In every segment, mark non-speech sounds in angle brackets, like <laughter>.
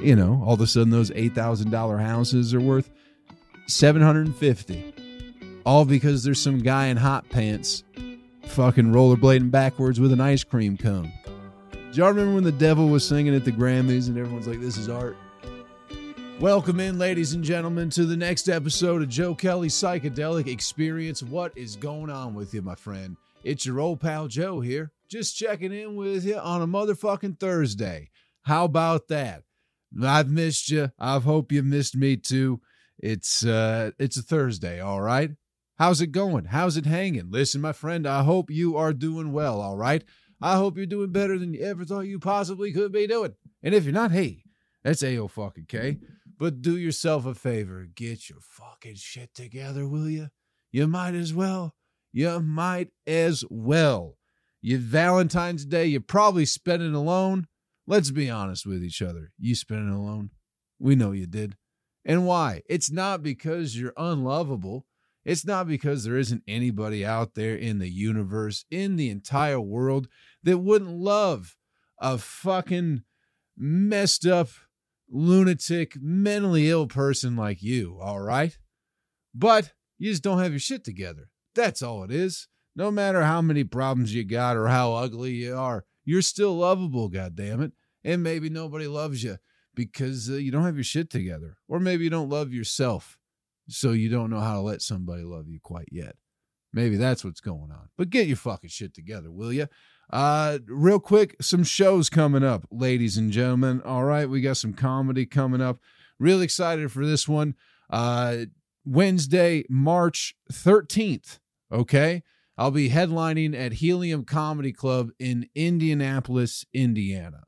you know, all of a sudden those $8,000 houses are worth 750 all because there's some guy in hot pants fucking rollerblading backwards with an ice cream cone. Do y'all remember when the devil was singing at the Grammys and everyone's like, this is art? Welcome in, ladies and gentlemen, to the next episode of Joe Kelley's Psychedelic Experience. What is going on with you, my friend? It's your old pal Joe here, just checking in with you on a motherfucking Thursday. How about that? I've missed you. I hope you missed me too. It's uh it's a Thursday, all right? How's it going? How's it hanging? Listen, my friend, I hope you are doing well, all right? I hope you're doing better than you ever thought you possibly could be doing. And if you're not, hey, that's A-O fucking K. But do yourself a favor. Get your fucking shit together, will you? You might as well. You might as well. You Valentine's Day, you're probably spending alone. Let's be honest with each other. You spending alone? We know you did. And why? It's not because you're unlovable. It's not because there isn't anybody out there in the universe, in the entire world, that wouldn't love a fucking messed up, lunatic, mentally ill person like you, all right? But you just don't have your shit together. That's all it is. No matter how many problems you got or how ugly you are, you're still lovable, goddammit. And maybe nobody loves you because uh, you don't have your shit together. Or maybe you don't love yourself so you don't know how to let somebody love you quite yet. Maybe that's what's going on. But get your fucking shit together, will you? Uh, real quick, some shows coming up, ladies and gentlemen. All right, we got some comedy coming up. Real excited for this one. Uh, Wednesday, March 13th. Okay. I'll be headlining at Helium Comedy Club in Indianapolis, Indiana.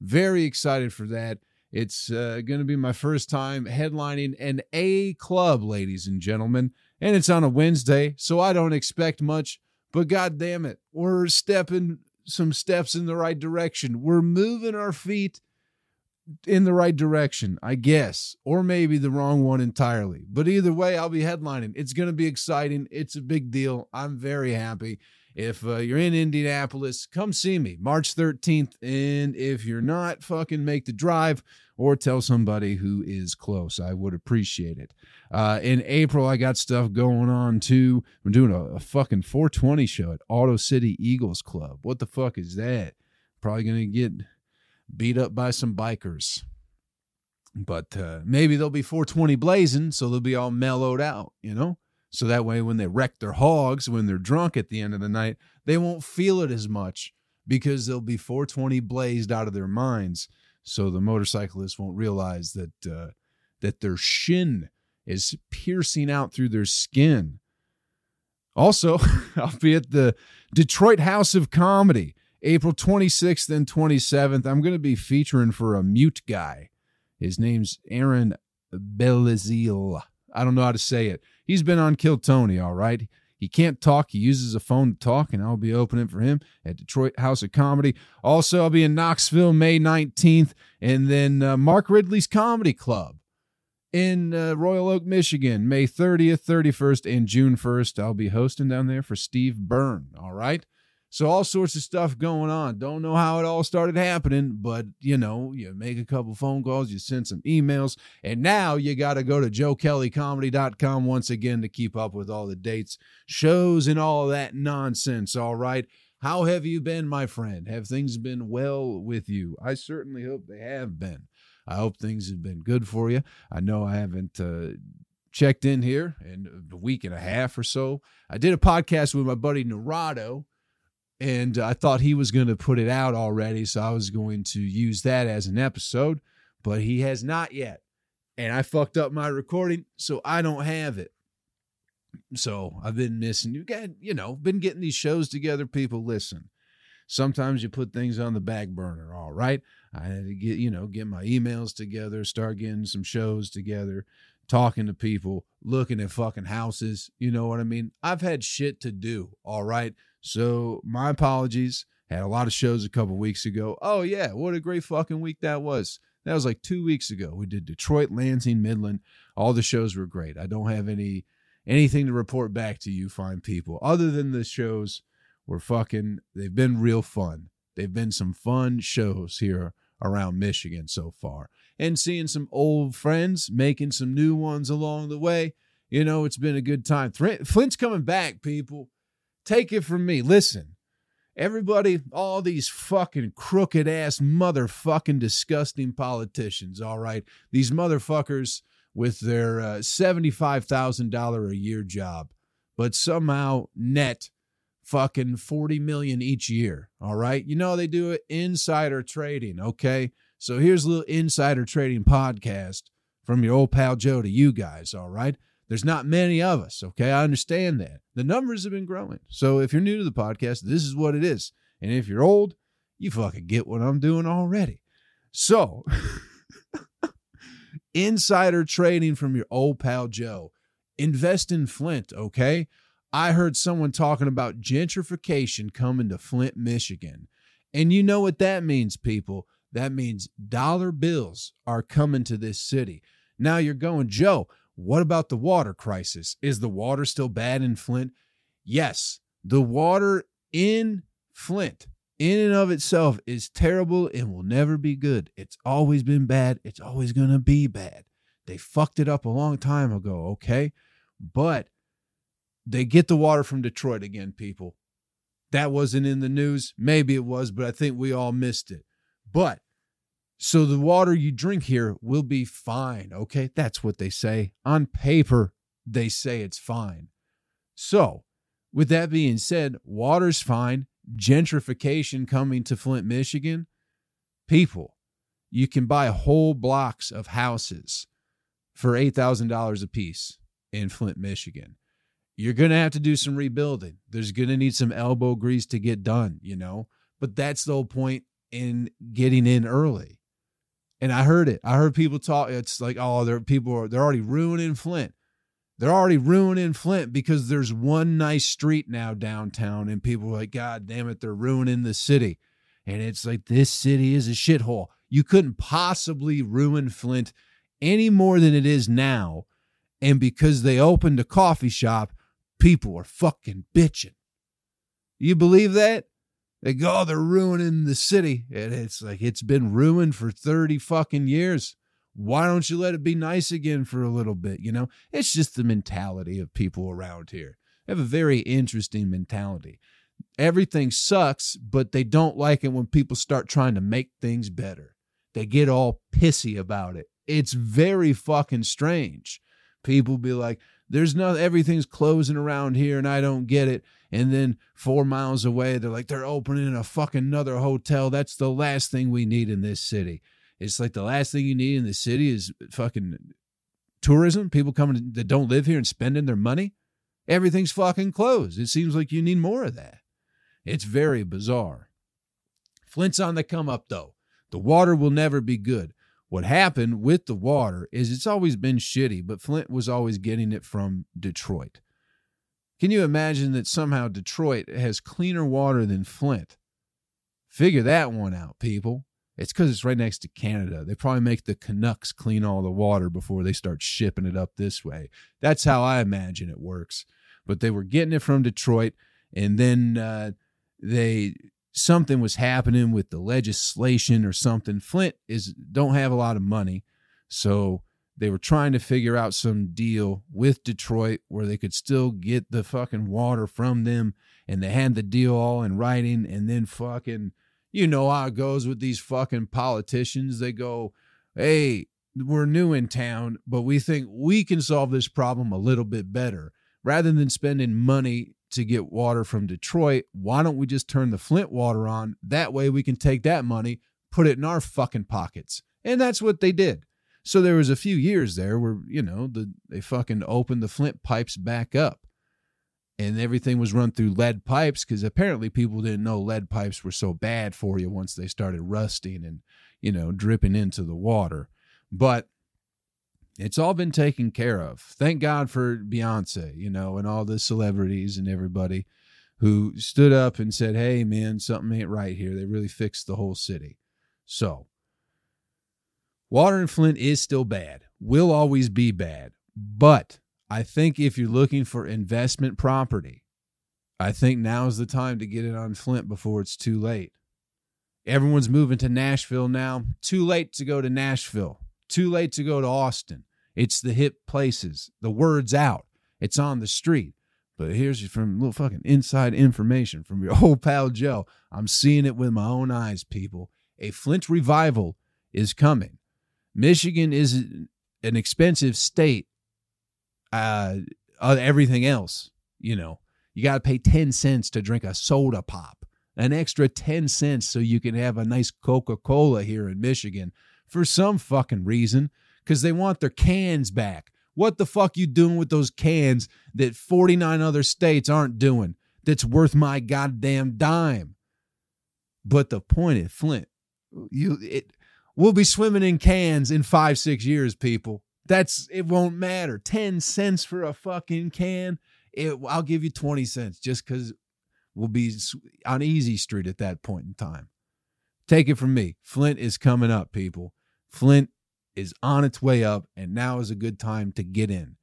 Very excited for that. It's uh, going to be my first time headlining an A club, ladies and gentlemen. And it's on a Wednesday, so I don't expect much. But God damn it, we're stepping some steps in the right direction. We're moving our feet in the right direction, I guess, or maybe the wrong one entirely. But either way, I'll be headlining. It's going to be exciting. It's a big deal. I'm very happy. If uh, you're in Indianapolis, come see me March 13th. And if you're not, fucking make the drive or tell somebody who is close. I would appreciate it. Uh, in April, I got stuff going on too. I'm doing a, a fucking 420 show at Auto City Eagles Club. What the fuck is that? Probably going to get beat up by some bikers. But uh, maybe they'll be 420 blazing, so they'll be all mellowed out, you know? So that way, when they wreck their hogs, when they're drunk at the end of the night, they won't feel it as much because they'll be 420 blazed out of their minds. So the motorcyclists won't realize that uh, that their shin is piercing out through their skin. Also, <laughs> I'll be at the Detroit House of Comedy April 26th and 27th. I'm going to be featuring for a mute guy. His name's Aaron Belazile. I don't know how to say it. He's been on Kill Tony, all right. He can't talk. He uses a phone to talk, and I'll be opening for him at Detroit House of Comedy. Also, I'll be in Knoxville May 19th, and then uh, Mark Ridley's Comedy Club in uh, Royal Oak, Michigan, May 30th, 31st, and June 1st. I'll be hosting down there for Steve Byrne, all right. So all sorts of stuff going on. Don't know how it all started happening, but you know, you make a couple phone calls, you send some emails, and now you got to go to joekelleycomedy.com once again to keep up with all the dates, shows, and all that nonsense. All right. How have you been, my friend? Have things been well with you? I certainly hope they have been. I hope things have been good for you. I know I haven't uh, checked in here in a week and a half or so. I did a podcast with my buddy Narado and I thought he was going to put it out already, so I was going to use that as an episode, but he has not yet. And I fucked up my recording, so I don't have it. So I've been missing. You got, you know, been getting these shows together. People listen. Sometimes you put things on the back burner. All right, I had to get, you know, get my emails together, start getting some shows together, talking to people, looking at fucking houses. You know what I mean? I've had shit to do. All right. So my apologies. Had a lot of shows a couple weeks ago. Oh yeah, what a great fucking week that was. That was like two weeks ago. We did Detroit, Lansing, Midland. All the shows were great. I don't have any anything to report back to you, fine people, other than the shows were fucking. They've been real fun. They've been some fun shows here around Michigan so far. And seeing some old friends, making some new ones along the way. You know, it's been a good time. Flint's coming back, people. Take it from me. Listen, everybody, all these fucking crooked ass, motherfucking disgusting politicians, all right? These motherfuckers with their uh, $75,000 a year job, but somehow net fucking 40 million each year. All right. You know, they do it insider trading. Okay. So here's a little insider trading podcast from your old pal Joe to you guys. All right. There's not many of us. Okay. I understand that. The numbers have been growing. So if you're new to the podcast, this is what it is. And if you're old, you fucking get what I'm doing already. So, <laughs> insider trading from your old pal Joe. Invest in Flint, okay? I heard someone talking about gentrification coming to Flint, Michigan. And you know what that means, people. That means dollar bills are coming to this city. Now you're going, Joe, what about the water crisis? Is the water still bad in Flint? Yes, the water in Flint, in and of itself, is terrible and will never be good. It's always been bad. It's always going to be bad. They fucked it up a long time ago, okay? But they get the water from Detroit again, people. That wasn't in the news. Maybe it was, but I think we all missed it. But so the water you drink here will be fine. Okay. That's what they say. On paper, they say it's fine. So, with that being said, water's fine. Gentrification coming to Flint, Michigan. People, you can buy whole blocks of houses for $8,000 a piece in Flint, Michigan you're going to have to do some rebuilding. There's going to need some elbow grease to get done, you know? But that's the whole point in getting in early. And I heard it. I heard people talk. It's like, oh, there people are they're already ruining Flint. They're already ruining Flint because there's one nice street now downtown, and people are like, God damn it, they're ruining the city. And it's like this city is a shithole. You couldn't possibly ruin Flint any more than it is now. And because they opened a coffee shop, people are fucking bitching. You believe that? They go, oh, they're ruining the city. And it's like, it's been ruined for 30 fucking years. Why don't you let it be nice again for a little bit? You know, it's just the mentality of people around here. They have a very interesting mentality. Everything sucks, but they don't like it when people start trying to make things better. They get all pissy about it. It's very fucking strange. People be like, there's no everything's closing around here and I don't get it. And then four miles away, they're like, they're opening a fucking another hotel. That's the last thing we need in this city. It's like the last thing you need in the city is fucking tourism, people coming that don't live here and spending their money. Everything's fucking closed. It seems like you need more of that. It's very bizarre. Flint's on the come up, though. The water will never be good. What happened with the water is it's always been shitty, but Flint was always getting it from Detroit. Can you imagine that somehow Detroit has cleaner water than Flint? Figure that one out, people. It's because it's right next to Canada. They probably make the Canucks clean all the water before they start shipping it up this way. That's how I imagine it works. But they were getting it from Detroit, and then uh, they something was happening with the legislation or something. Flint is don't have a lot of money, so they were trying to figure out some deal with Detroit where they could still get the fucking water from them, and they had the deal all in writing, and then fucking, you know how it goes with these fucking politicians. They go, "Hey, we're new in town, but we think we can solve this problem a little bit better." Rather than spending money to get water from Detroit. Why don't we just turn the Flint water on? That way we can take that money, put it in our fucking pockets. And that's what they did. So there was a few years there where, you know, the, they fucking opened the Flint pipes back up. And everything was run through lead pipes because apparently people didn't know lead pipes were so bad for you once they started rusting and, you know, dripping into the water. But it's all been taken care of. Thank God for Beyonce, you know, and all the celebrities and everybody who stood up and said, hey, man, something ain't right here. They really fixed the whole city. So, water in Flint is still bad, will always be bad. But I think if you're looking for investment property, I think now is the time to get it on Flint before it's too late. Everyone's moving to Nashville now. Too late to go to Nashville. Too late to go to Austin. It's the hip places. The word's out. It's on the street. But here's from little fucking inside information from your <laughs> old pal Joe. I'm seeing it with my own eyes, people. A Flint revival is coming. Michigan is an expensive state. Uh, everything else, you know, you got to pay 10 cents to drink a soda pop, an extra 10 cents so you can have a nice Coca Cola here in Michigan for some fucking reason because they want their cans back. What the fuck you doing with those cans that 49 other states aren't doing that's worth my goddamn dime? But the point is, Flint, you it we'll be swimming in cans in 5 6 years, people. That's it won't matter. 10 cents for a fucking can. It, I'll give you 20 cents just cuz we'll be on easy street at that point in time. Take it from me. Flint is coming up, people. Flint is on its way up, and now is a good time to get in.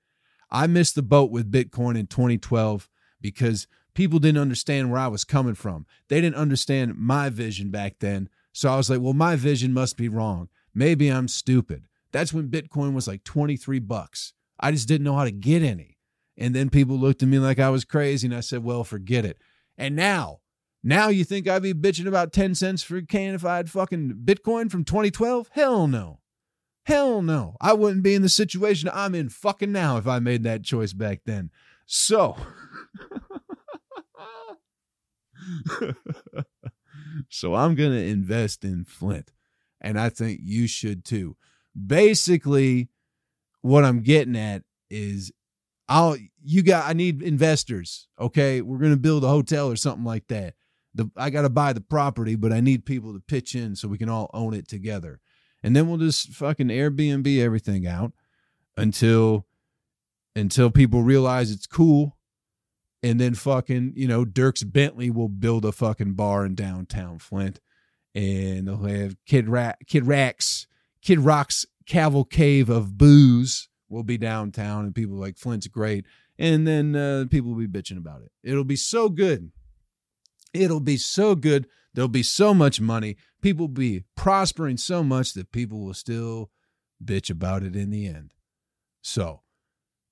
I missed the boat with Bitcoin in 2012 because people didn't understand where I was coming from. They didn't understand my vision back then. So I was like, well, my vision must be wrong. Maybe I'm stupid. That's when Bitcoin was like 23 bucks. I just didn't know how to get any. And then people looked at me like I was crazy, and I said, well, forget it. And now, now you think I'd be bitching about 10 cents for a can if I had fucking Bitcoin from 2012? Hell no. Hell no. I wouldn't be in the situation I'm in fucking now if I made that choice back then. So, <laughs> so I'm going to invest in Flint. And I think you should too. Basically, what I'm getting at is I'll you got I need investors. Okay. We're gonna build a hotel or something like that. The I gotta buy the property, but I need people to pitch in so we can all own it together and then we'll just fucking Airbnb everything out until until people realize it's cool. And then fucking, you know, Dierks Bentley will build a fucking bar in downtown Flint. And they'll have Kid Rat Kid Rax, Kid Rock's cavalcade of booze will be downtown and people like Flint's great. And then uh, people will be bitching about it. It'll be so good. It'll be so good. There'll be so much money. People will be prospering so much that people will still bitch about it in the end. So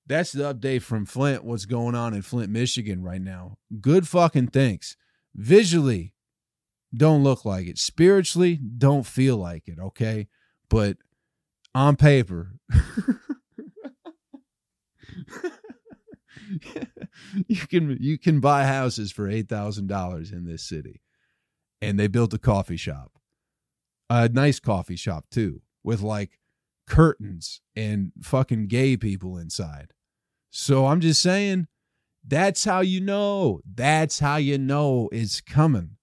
that's the update from Flint. What's going on in Flint, Michigan right now? Good fucking things. Visually, don't look like it. Spiritually, don't feel like it. Okay. But on paper, <laughs> you can you can buy houses for eight thousand dollars in this city and they built a coffee shop, a nice coffee shop too, with like curtains and fucking gay people inside. So I'm just saying, that's how you know. That's how you know it's coming.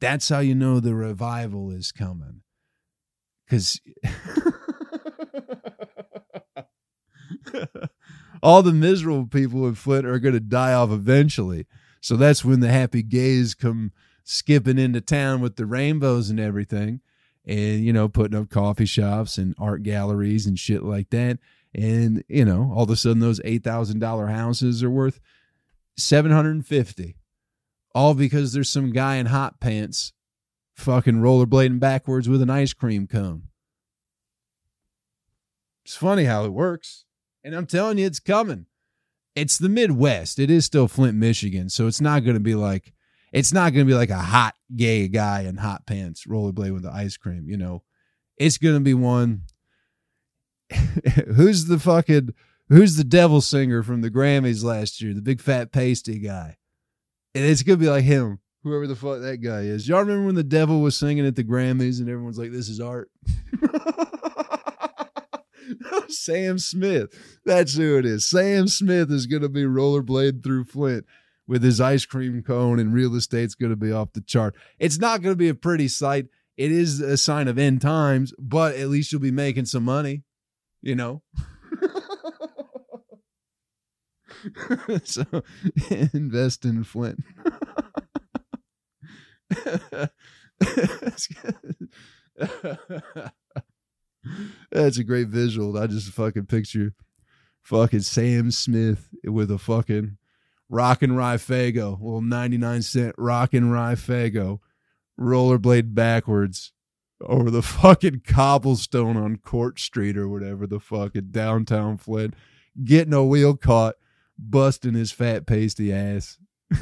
That's how you know the revival is coming. Because <laughs> all the miserable people in Flint are going to die off eventually. So that's when the happy gays come skipping into town with the rainbows and everything and you know putting up coffee shops and art galleries and shit like that. And you know all of a sudden those $8000 houses are worth 750 all because there's some guy in hot pants fucking rollerblading backwards with an ice cream cone. It's funny how it works. And i'm telling you it's coming. It's the midwest. It is still flint michigan. So it's not going to be like it's not going to be like a hot gay guy in hot pants rollerblade with the ice cream. You know, it's going to be one. <laughs> who's the fucking who's the devil singer from the Grammys last year? The big fat pasty guy. And it's gonna be like him, whoever the fuck that guy is. Y'all remember when the devil was singing at the Grammys and everyone's like, "This is art." <laughs> Sam Smith. That's who it is. Sam Smith is gonna be rollerblading through Flint with his ice cream cone and real estate's going to be off the chart. It's not going to be a pretty sight. It is a sign of end times, but at least you'll be making some money, you know. <laughs> so <laughs> invest in Flint. <laughs> That's a great visual. I just fucking picture fucking Sam Smith with a fucking Rock and Rye Faygo, little 99 cent Rock and Rye Faygo, rollerblade backwards over the <laughs> fucking cobblestone on Court Street or whatever the fucking downtown Flint, getting a wheel caught, busting his fat pasty ass. <laughs>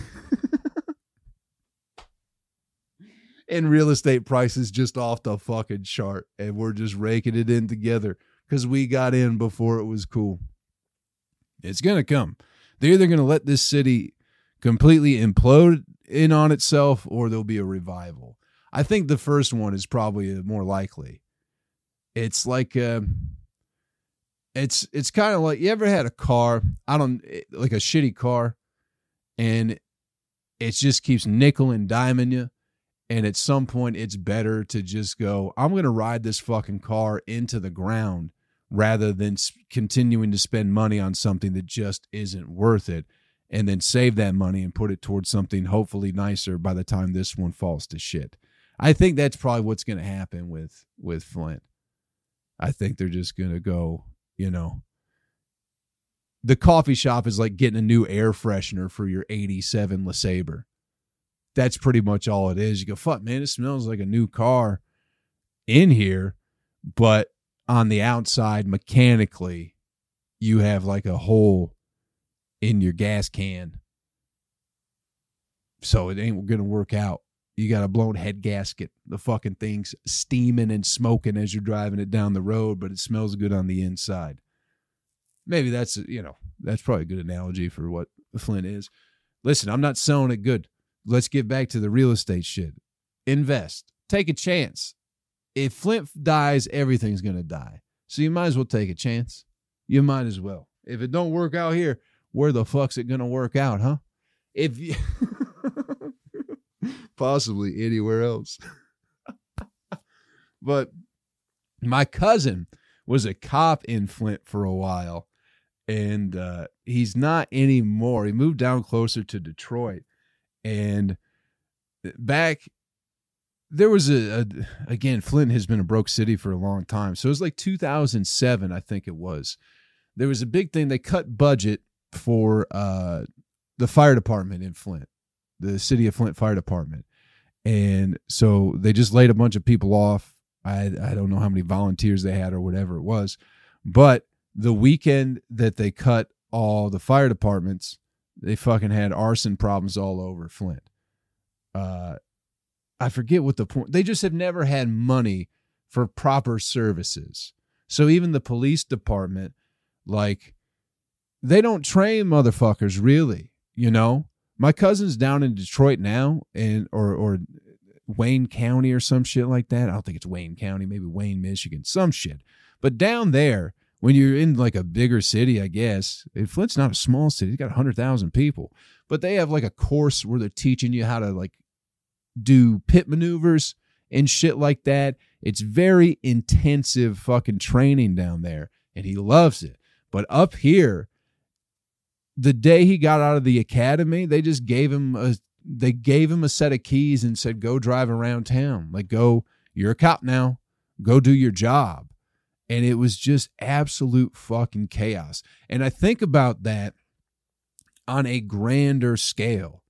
and real estate prices just off the fucking chart, and we're just raking it in together because we got in before it was cool. It's gonna come. They're either gonna let this city completely implode in on itself, or there'll be a revival. I think the first one is probably more likely. It's like uh, it's it's kind of like you ever had a car, I don't like a shitty car, and it just keeps nickel and diming you. And at some point, it's better to just go, I'm going to ride this fucking car into the ground rather than continuing to spend money on something that just isn't worth it and then save that money and put it towards something hopefully nicer by the time this one falls to shit. I think that's probably what's going to happen with with Flint. I think they're just going to go, you know, the coffee shop is like getting a new air freshener for your 87 LeSabre. That's pretty much all it is. You go, fuck, man, it smells like a new car in here, but on the outside, mechanically, you have like a hole in your gas can. So it ain't to work out. You got a blown head gasket. The fucking thing's steaming and smoking as you're driving it down the road, but it smells good on the inside. Maybe that's, you know, that's probably a good analogy for what Flint is. Listen, I'm not selling it good. Let's get back to the real estate shit. Invest. Take a chance. If Flint dies, everything's going to die. So you might as well take a chance. You might as well. If it don't work out here, where the fuck's it going to work out, huh? If you <laughs> possibly anywhere else. <laughs> but my cousin was a cop in Flint for a while, and uh, he's not anymore. He moved down closer to Detroit, and back there was a, a, again flint has been a broke city for a long time so it was like 2007 i think it was there was a big thing they cut budget for uh, the fire department in flint the city of flint fire department and so they just laid a bunch of people off. I I don't know how many volunteers they had or whatever it was, but the weekend that they cut all the fire departments, they fucking had arson problems all over Flint. Uh, I forget what the point. They just have never had money for proper services. So even the police department, like, they don't train motherfuckers really. You know, my cousin's down in Detroit now, and or or Wayne County or some shit like that. I don't think it's Wayne County, maybe Wayne, Michigan, some shit. But down there, when you're in like a bigger city, I guess Flint's not a small city. It's got hundred thousand people, but they have like a course where they're teaching you how to like do pit maneuvers and shit like that. It's very intensive fucking training down there, and he loves it. But up here, the day he got out of the academy, they just gave him a they gave him a set of keys and said, "Go drive around town. Like go, you're a cop now. Go do your job." And it was just absolute fucking chaos. And I think about that on a grander scale.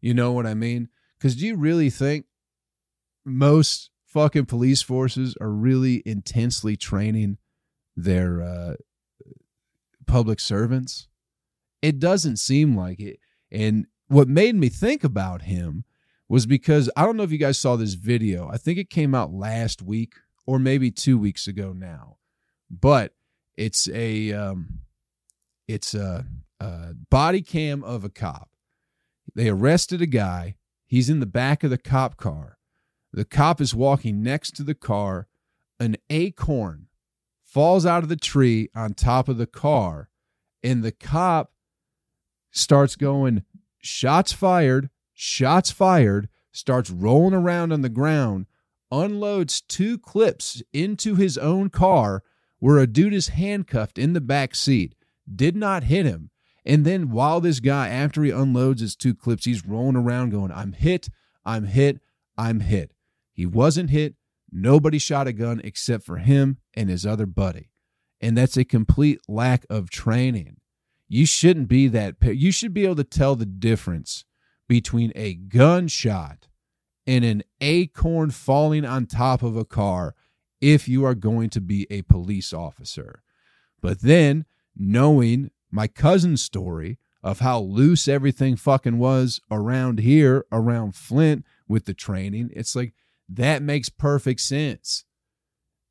You know what I mean? Because do you really think most fucking police forces are really intensely training their uh, public servants? It doesn't seem like it. And what made me think about him was because I don't know if you guys saw this video. I think it came out last week or maybe two weeks ago now, but it's a um, it's a, a body cam of a cop. They arrested a guy. He's in the back of the cop car. The cop is walking next to the car. An acorn falls out of the tree on top of the car, and the cop starts going, shots fired, shots fired, starts rolling around on the ground, unloads two clips into his own car where a dude is handcuffed in the back seat, did not hit him. And then while this guy, after he unloads his two clips, he's rolling around going, I'm hit, I'm hit, I'm hit. He wasn't hit. Nobody shot a gun except for him and his other buddy. And that's a complete lack of training. You shouldn't be that. You should be able to tell the difference between a gunshot and an acorn falling on top of a car if you are going to be a police officer. But then, knowing my cousin's story of how loose everything fucking was around here, around Flint with the training, it's like that makes perfect sense.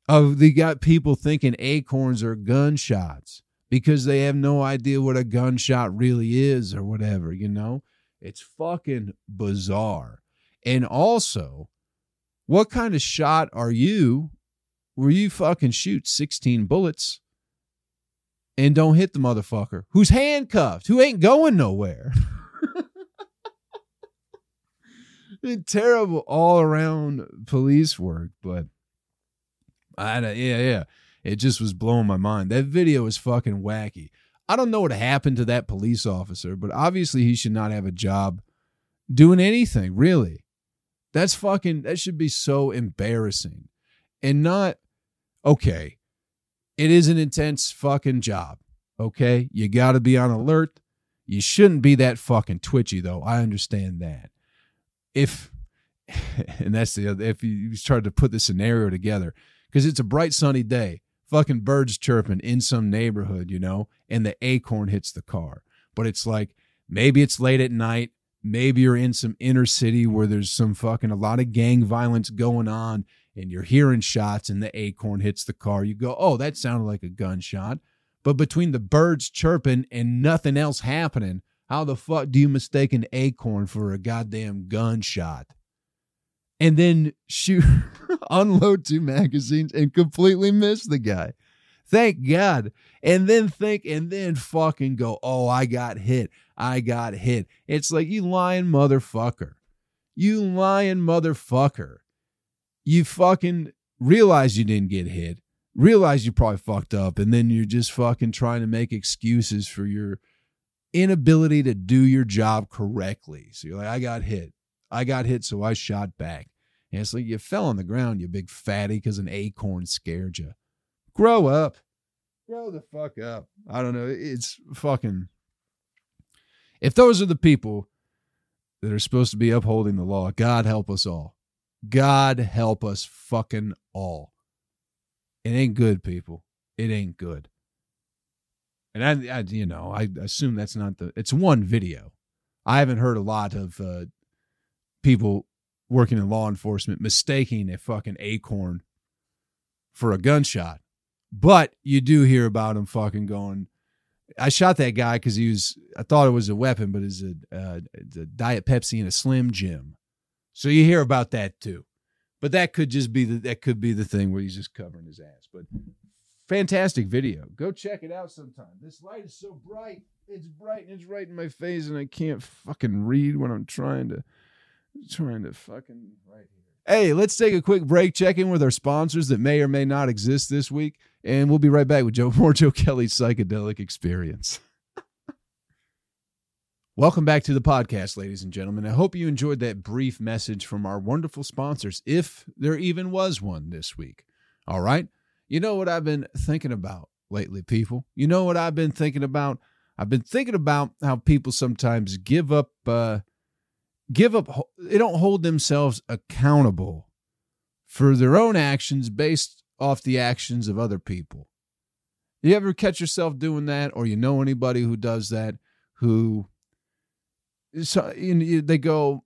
Of they got people thinking acorns are gunshots because they have no idea what a gunshot really is or whatever, you know? It's fucking bizarre. And also, what kind of shot are you where you fucking shoot 16 bullets and don't hit the motherfucker who's handcuffed, who ain't going nowhere? <laughs> terrible all around police work, but I yeah, yeah. It just was blowing my mind. That video is fucking wacky. I don't know what happened to that police officer, but obviously he should not have a job doing anything, really. That's fucking, that should be so embarrassing. And not, okay, it is an intense fucking job, okay? You got to be on alert. You shouldn't be that fucking twitchy, though. I understand that. If, <laughs> and that's the, other, if you start to put the scenario together, because it's a bright sunny day fucking birds chirping in some neighborhood, you know, and the acorn hits the car. But it's like maybe it's late at night. Maybe you're in some inner city where there's some fucking a lot of gang violence going on and you're hearing shots and the acorn hits the car. You go, oh, that sounded like a gunshot. But between the birds chirping and nothing else happening, how the fuck do you mistake an acorn for a goddamn gunshot? and then shoot, <laughs> unload two magazines and completely miss the guy. Thank God. And then think and then fucking go, oh, I got hit. I got hit. It's like, you lying motherfucker. You lying motherfucker. You fucking realize you didn't get hit, realize you probably fucked up, and then you're just fucking trying to make excuses for your inability to do your job correctly. So you're like, I got hit. I got hit, so I shot back. And it's like you fell on the ground, you big fatty, because an acorn scared you. Grow up. Grow the fuck up. I don't know. It's fucking. If those are the people that are supposed to be upholding the law, God help us all. God help us fucking all. It ain't good, people. It ain't good. And I, I you know, I assume that's not the. It's one video. I haven't heard a lot of uh, people working in law enforcement mistaking a fucking acorn for a gunshot. But you do hear about him fucking going. I shot that guy because he was. I thought it was a weapon, but it's a, uh, a diet Pepsi and a Slim Jim. So you hear about that too. But that could just be the that could be the thing where he's just covering his ass. But fantastic video. Go check it out sometime. This light is so bright. It's bright and it's right in my face, and I can't fucking read when I'm trying to trying to fucking right here. Hey, let's take a quick break, check in with our sponsors that may or may not exist this week, and we'll be right back with Joe more Joe Kelley's psychedelic experience. Welcome back to the podcast, ladies and gentlemen. I hope you enjoyed that brief message from our wonderful sponsors, if there even was one this week. All right. You know what I've been thinking about lately, people? You know what I've been thinking about? I've been thinking about how people sometimes give up uh, give up they don't hold themselves accountable for their own actions based off the actions of other people you ever catch yourself doing that or you know anybody who does that who so they go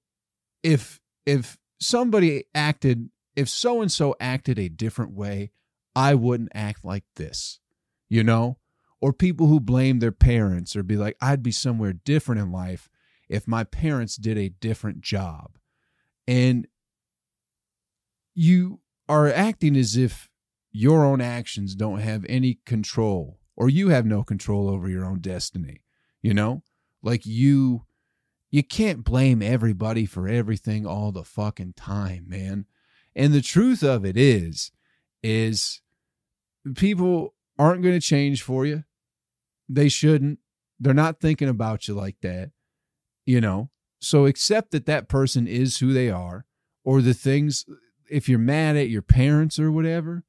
if if somebody acted if so and so acted a different way i wouldn't act like this you know or people who blame their parents or be like i'd be somewhere different in life if my parents did a different job. And you are acting as if your own actions don't have any control or you have no control over your own destiny. You know, like you you can't blame everybody for everything all the fucking time, man. And the truth of it is is people aren't going to change for you. They shouldn't. They're not thinking about you like that you know so accept that that person is who they are or the things if you're mad at your parents or whatever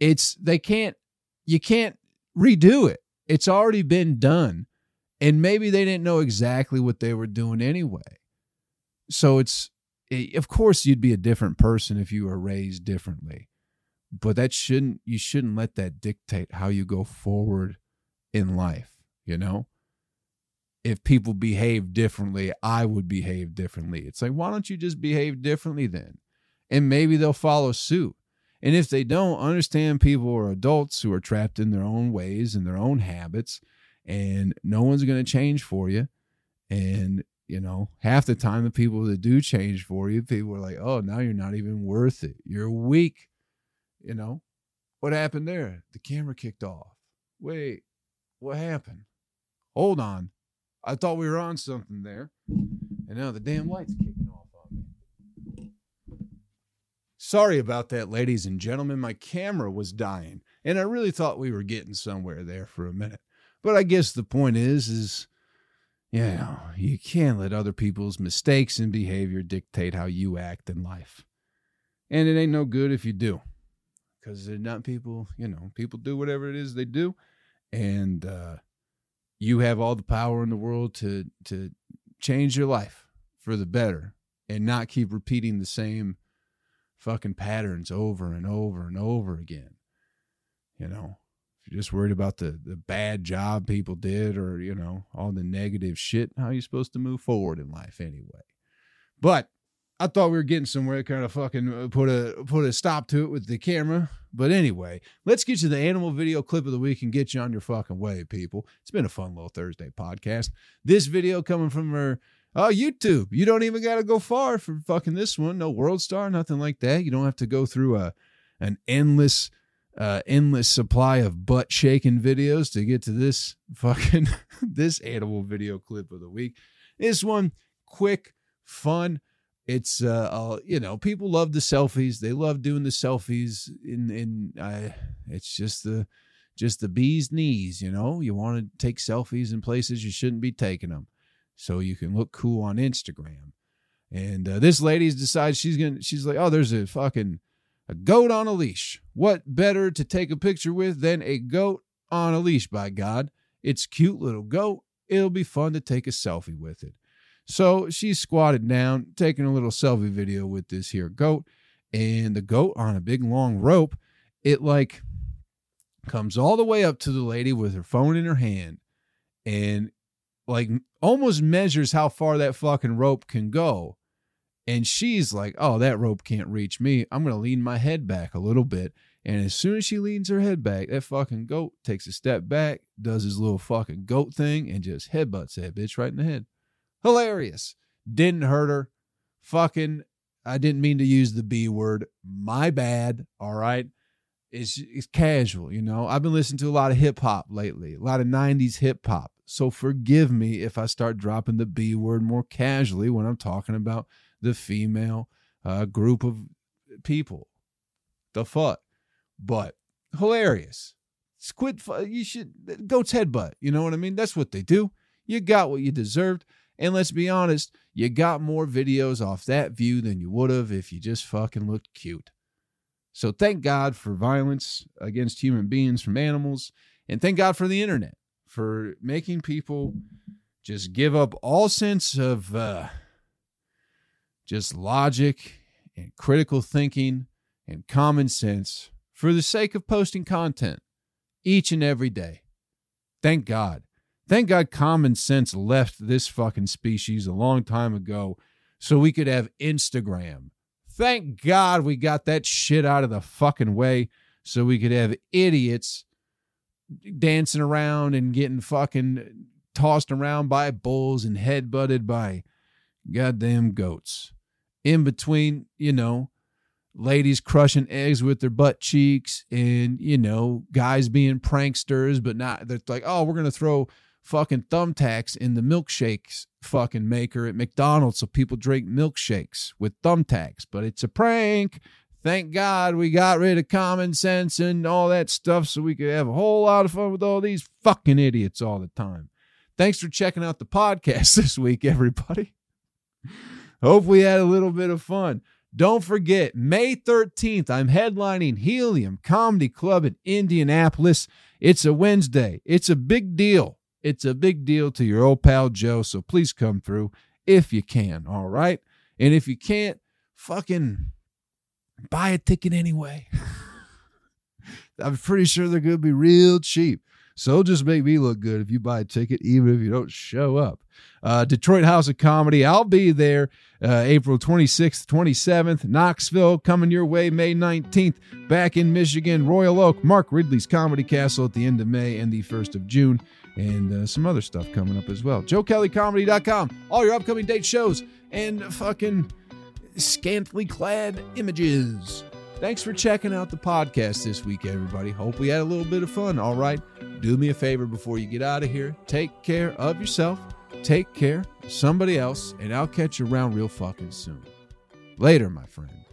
it's they can't you can't redo it it's already been done and maybe they didn't know exactly what they were doing anyway. So it's eh, of course you'd be a different person if you were raised differently but that shouldn't you shouldn't let that dictate how you go forward in life you know? If people behave differently i would behave differently. It's like why don't you just behave differently then? And maybe they'll follow suit. And if they don't understand people are adults who are trapped in their own ways and their own habits and no one's going to change for you and you know half the time the people that do change for you people are like oh now you're not even worth it you're weak you know, what happened there? The camera kicked off. Wait, what happened? Hold on. I thought we were on something there. And now the damn light's kicking off on me. Sorry about that, ladies and gentlemen. My camera was dying. And I really thought we were getting somewhere there for a minute. But I guess the point is, is you know, you can't let other people's mistakes and behavior dictate how you act in life. And it ain't no good if you do because they're not people, you know, people do whatever it is they do. And uh, you have all the power in the world to to change your life for the better and not keep repeating the same fucking patterns over and over and over again. You know, just worried about the the bad job people did or, you know, all the negative shit, how are you supposed to move forward in life anyway? But I thought we were getting somewhere, kind of fucking uh, put a put a stop to it with the camera. But anyway, let's get you the animal video clip of the week and get you on your fucking way, people. It's been a fun little Thursday podcast. This video coming from our oh YouTube. You don't even got to go far for fucking this one. No World Star, nothing like that. You don't have to go through a an endless uh, endless supply of butt shaking videos to get to this fucking <laughs> this animal video clip of the week. This one quick, fun. It's uh, you know people love the selfies. They love doing the selfies in in I, it's just the just the bee's knees you know? You want to take selfies in places you shouldn't be taking them so you can look cool on instagram. And uh, this lady's decides she's gonna she's like oh there's a fucking a goat on a leash what better to take a picture with than a goat on a leash by god it's cute little goat it'll be fun to take a selfie with it so she's squatted down, taking a little selfie video with this here goat. And the goat on a big long rope, it like comes all the way up to the lady with her phone in her hand and like almost measures how far that fucking rope can go. And she's like, oh, that rope can't reach me. I'm going to lean my head back a little bit. And as soon as she leans her head back, that fucking goat takes a step back, does his little fucking goat thing, and just headbutts that bitch right in the head. Hilarious. Didn't hurt her. Fucking, I didn't mean to use the B word. My bad. All right. It's, it's casual, you know. I've been listening to a lot of hip hop lately, a lot of 90s hip hop. So forgive me if I start dropping the B word more casually when I'm talking about the female uh, group of people. The fuck. But hilarious. Squid, you should, goat's headbutt. You know what I mean? That's what they do. You got what you deserved. And let's be honest, you got more videos off that view than you would have if you just fucking looked cute. So thank God for violence against human beings from animals. And thank God for the internet for making people just give up all sense of uh, just logic and critical thinking and common sense for the sake of posting content each and every day. Thank God. Thank God common sense left this fucking species a long time ago so we could have Instagram. Thank God we got that shit out of the fucking way so we could have idiots dancing around and getting fucking tossed around by bulls and headbutted by goddamn goats. In between, you know, ladies crushing eggs with their butt cheeks and, you know, guys being pranksters, but not, they're like, oh, we're going to throw fucking thumbtacks in the milkshakes fucking maker at McDonald's so people drink milkshakes with thumbtacks. But it's a prank. Thank God we got rid of common sense and all that stuff so we could have a whole lot of fun with all these fucking idiots all the time. Thanks for checking out the podcast <laughs> this week, everybody. Hope we had a little bit of fun. Don't forget, May 13th, I'm headlining Helium Comedy Club in Indianapolis. It's a Wednesday. It's a big deal. It's a big deal to your old pal Joe, so please come through if you can, all right? And if you can't, fucking buy a ticket anyway. <laughs> I'm pretty sure they're going to be real cheap. So just make me look good if you buy a ticket, even if you don't show up. Uh, Detroit House of Comedy, I'll be there uh, April 26th, 27th. Knoxville coming your way May 19th. Back in Michigan, Royal Oak, Mark Ridley's Comedy Castle at the end of May and the 1st of June. And uh, some other stuff coming up as well. JoeKelleyComedy.com. All your upcoming date shows and fucking scantily clad images. Thanks for checking out the podcast this week, everybody. Hope we had a little bit of fun. All right. Do me a favor before you get out of here. Take care of yourself. Take care of somebody else. And I'll catch you around real fucking soon. Later, my friend.